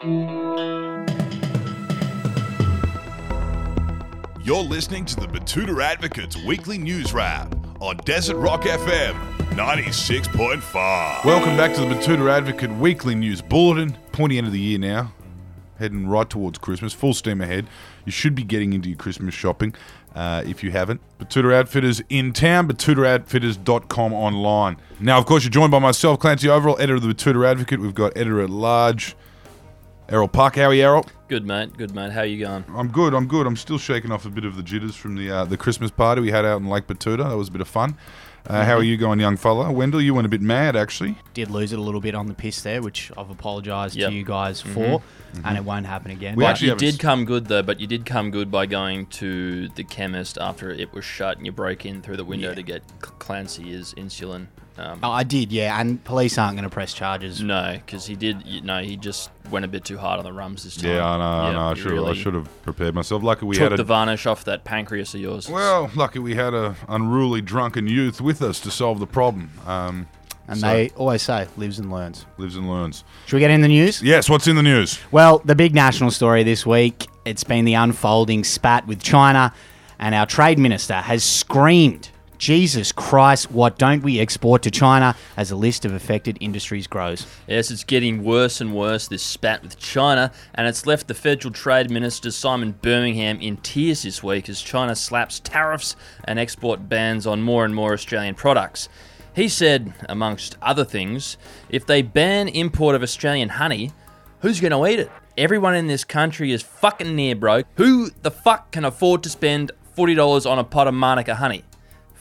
You're listening to the Betoota Advocates Weekly News Wrap on Desert Rock FM 96.5. Welcome back to the Betoota Advocate Weekly News Bulletin. Pointy end of the year now, heading right towards Christmas, full steam ahead. You should be getting into your Christmas shopping uh, if you haven't. Betoota Outfitters in town, betootaoutfitters.com online. Now, of course, you're joined by myself, Clancy Overell, editor of the Betoota Advocate. We've got editor at large, Errol Park. How are you, Errol? Good mate, good mate. How you going? I'm good. I'm good. I'm still shaking off a bit of the jitters from the uh, the Christmas party we had out in Lake Betoota. That was a bit of fun. Uh, how are you going, young fella? Wendell, you went a bit mad actually. did lose it a little bit on the piss there, which I've apologised Yep. to you guys for, and it won't happen again. We But actually you haven't did s- come good though, but you did come good by going to the chemist after it was shut and you broke in through the window Yeah. to get Cl- Clancy his insulin. Um, Oh, I did, yeah, and police aren't going to press charges. No, because he did. You know, he just went a bit too hard on the rums this time. Yeah, I know. I know. I he should. I should have prepared myself. Lucky we took had the varnish off that pancreas of yours. well. Lucky we had a unruly drunken youth with us to solve the problem. Um, And so, they always say, lives and learns. lives and learns. Should we get in the news? Yes. What's in the news? Well, the big national story this week, it's been the unfolding spat with China, and our trade minister has screamed, Jesus Christ, what don't we export to China as the list of affected industries grows? Yes, it's getting worse and worse, this spat with China, and it's left the Federal Trade Minister Simon Birmingham in tears this week as China slaps tariffs and export bans on more and more Australian products. He said, amongst other things, if they ban import of Australian honey, who's going to eat it? Everyone in this country is fucking near broke. Who the fuck can afford to spend $40 on a pot of Manuka honey?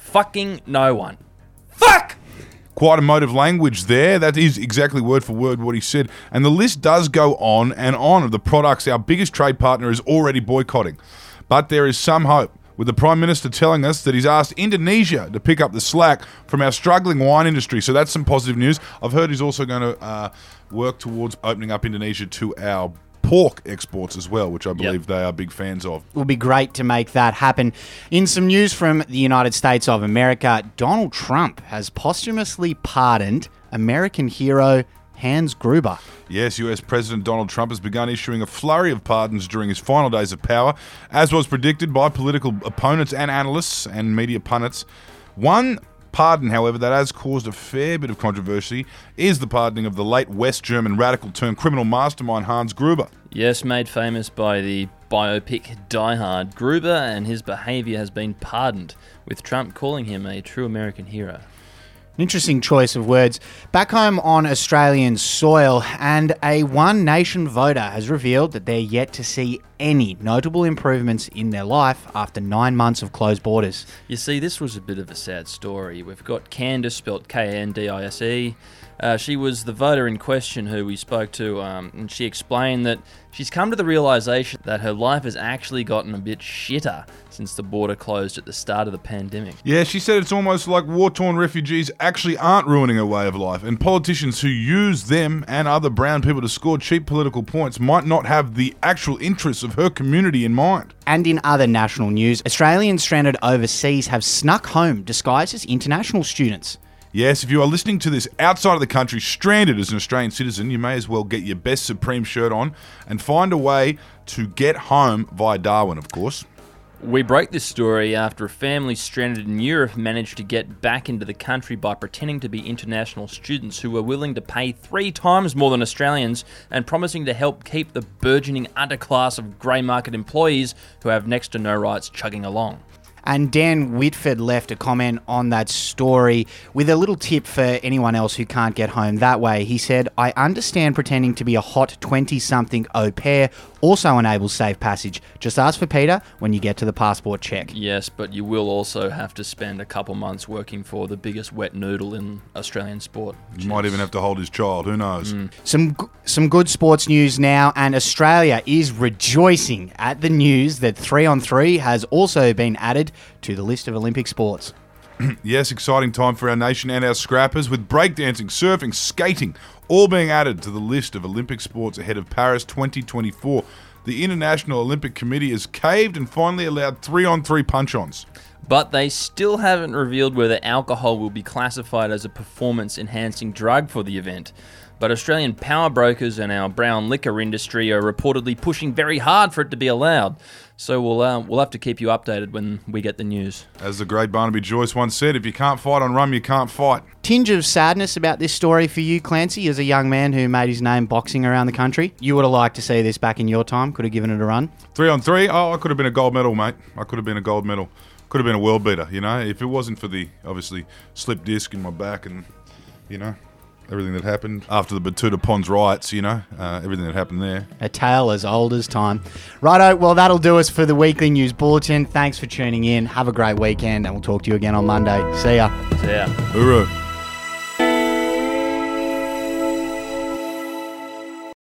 Fucking no one. Fuck! Quite emotive language there. That is exactly word for word what he said. And the list does go on and on of the products our biggest trade partner is already boycotting. But there is some hope. With the Prime Minister telling us that he's asked Indonesia to pick up the slack from our struggling wine industry. So that's some positive news. I've heard he's also going to uh, work towards opening up Indonesia to our pork exports as well, which I believe they are big fans of. It would be great to make that happen. In some news from the United States of America, Donald Trump has posthumously pardoned American hero Hans Gruber. Yes, US President Donald Trump has begun issuing a flurry of pardons during his final days of power, as was predicted by political opponents and analysts and media pundits. One pardon, however, that has caused a fair bit of controversy is the pardoning of the late West German radical turned criminal mastermind Hans Gruber. Yes, made famous by the biopic Die Hard, Gruber and his behaviour has been pardoned, with Trump calling him a true American hero. An interesting choice of words. Back home on Australian soil, and a One Nation voter has revealed that they're yet to see any notable improvements in their life after nine months of closed borders. You see, this was a bit of a sad story. We've got Candice, spelt K A N D I S E. Uh, she was the voter in question who we spoke to, um, and she explained that she's come to the realization that her life has actually gotten a bit shitter since the border closed at the start of the pandemic. Yeah, she said it's almost like war torn refugees actually aren't ruining her way of life, and politicians who use them and other brown people to score cheap political points might not have the actual interests of her community in mind. And in other national news, Australians stranded overseas have snuck home disguised as international students. Yes, if you are listening to this outside of the country, stranded as an Australian citizen, you may as well get your best Supreme shirt on and find a way to get home via Darwin, of course. We broke this story after a family stranded in Europe managed to get back into the country by pretending to be international students who were willing to pay three times more than Australians and promising to help keep the burgeoning underclass of grey market employees who have next to no rights chugging along. And Dan Whitford left a comment on that story with a little tip for anyone else who can't get home that way. He said, I understand pretending to be a hot 20 something au pair also enables safe passage. Just ask for Peter when you get to the passport check. Yes, but you will also have to spend a couple months working for the biggest wet noodle in Australian sport. You might even have to hold his child, who knows? Mm. Some some good sports news now, and Australia is rejoicing at the news that three on three has also been added to the list of Olympic sports. Yes, exciting time for our nation and our scrappers with breakdancing, surfing, skating all being added to the list of Olympic sports ahead of Paris 2024. The International Olympic Committee has caved and finally allowed three on three punch ons. But they still haven't revealed whether alcohol will be classified as a performance enhancing drug for the event. but Australian power brokers and our brown liquor industry are reportedly pushing very hard for it to be allowed. So we'll uh, we'll have to keep you updated when we get the news. As the great Barnaby Joyce once said, if you can't fight on rum, you can't fight. Tinge of sadness about this story for you, Clancy, as a young man who made his name boxing around the country. You would have liked to see this back in your time. Could have given it a run. Three on three. Oh, I could have been a gold medal, mate. I could have been a gold medal. Could have been a world beater, you know, if it wasn't for the obviously slip disc in my back and, you know, everything that happened after the Betoota Ponds riots, you know, uh, everything that happened there. A tale as old as time. Righto, well, that'll do us for the weekly news bulletin. Thanks for tuning in. Have a great weekend, and we'll talk to you again on Monday. See ya. So yeah. Hoorah.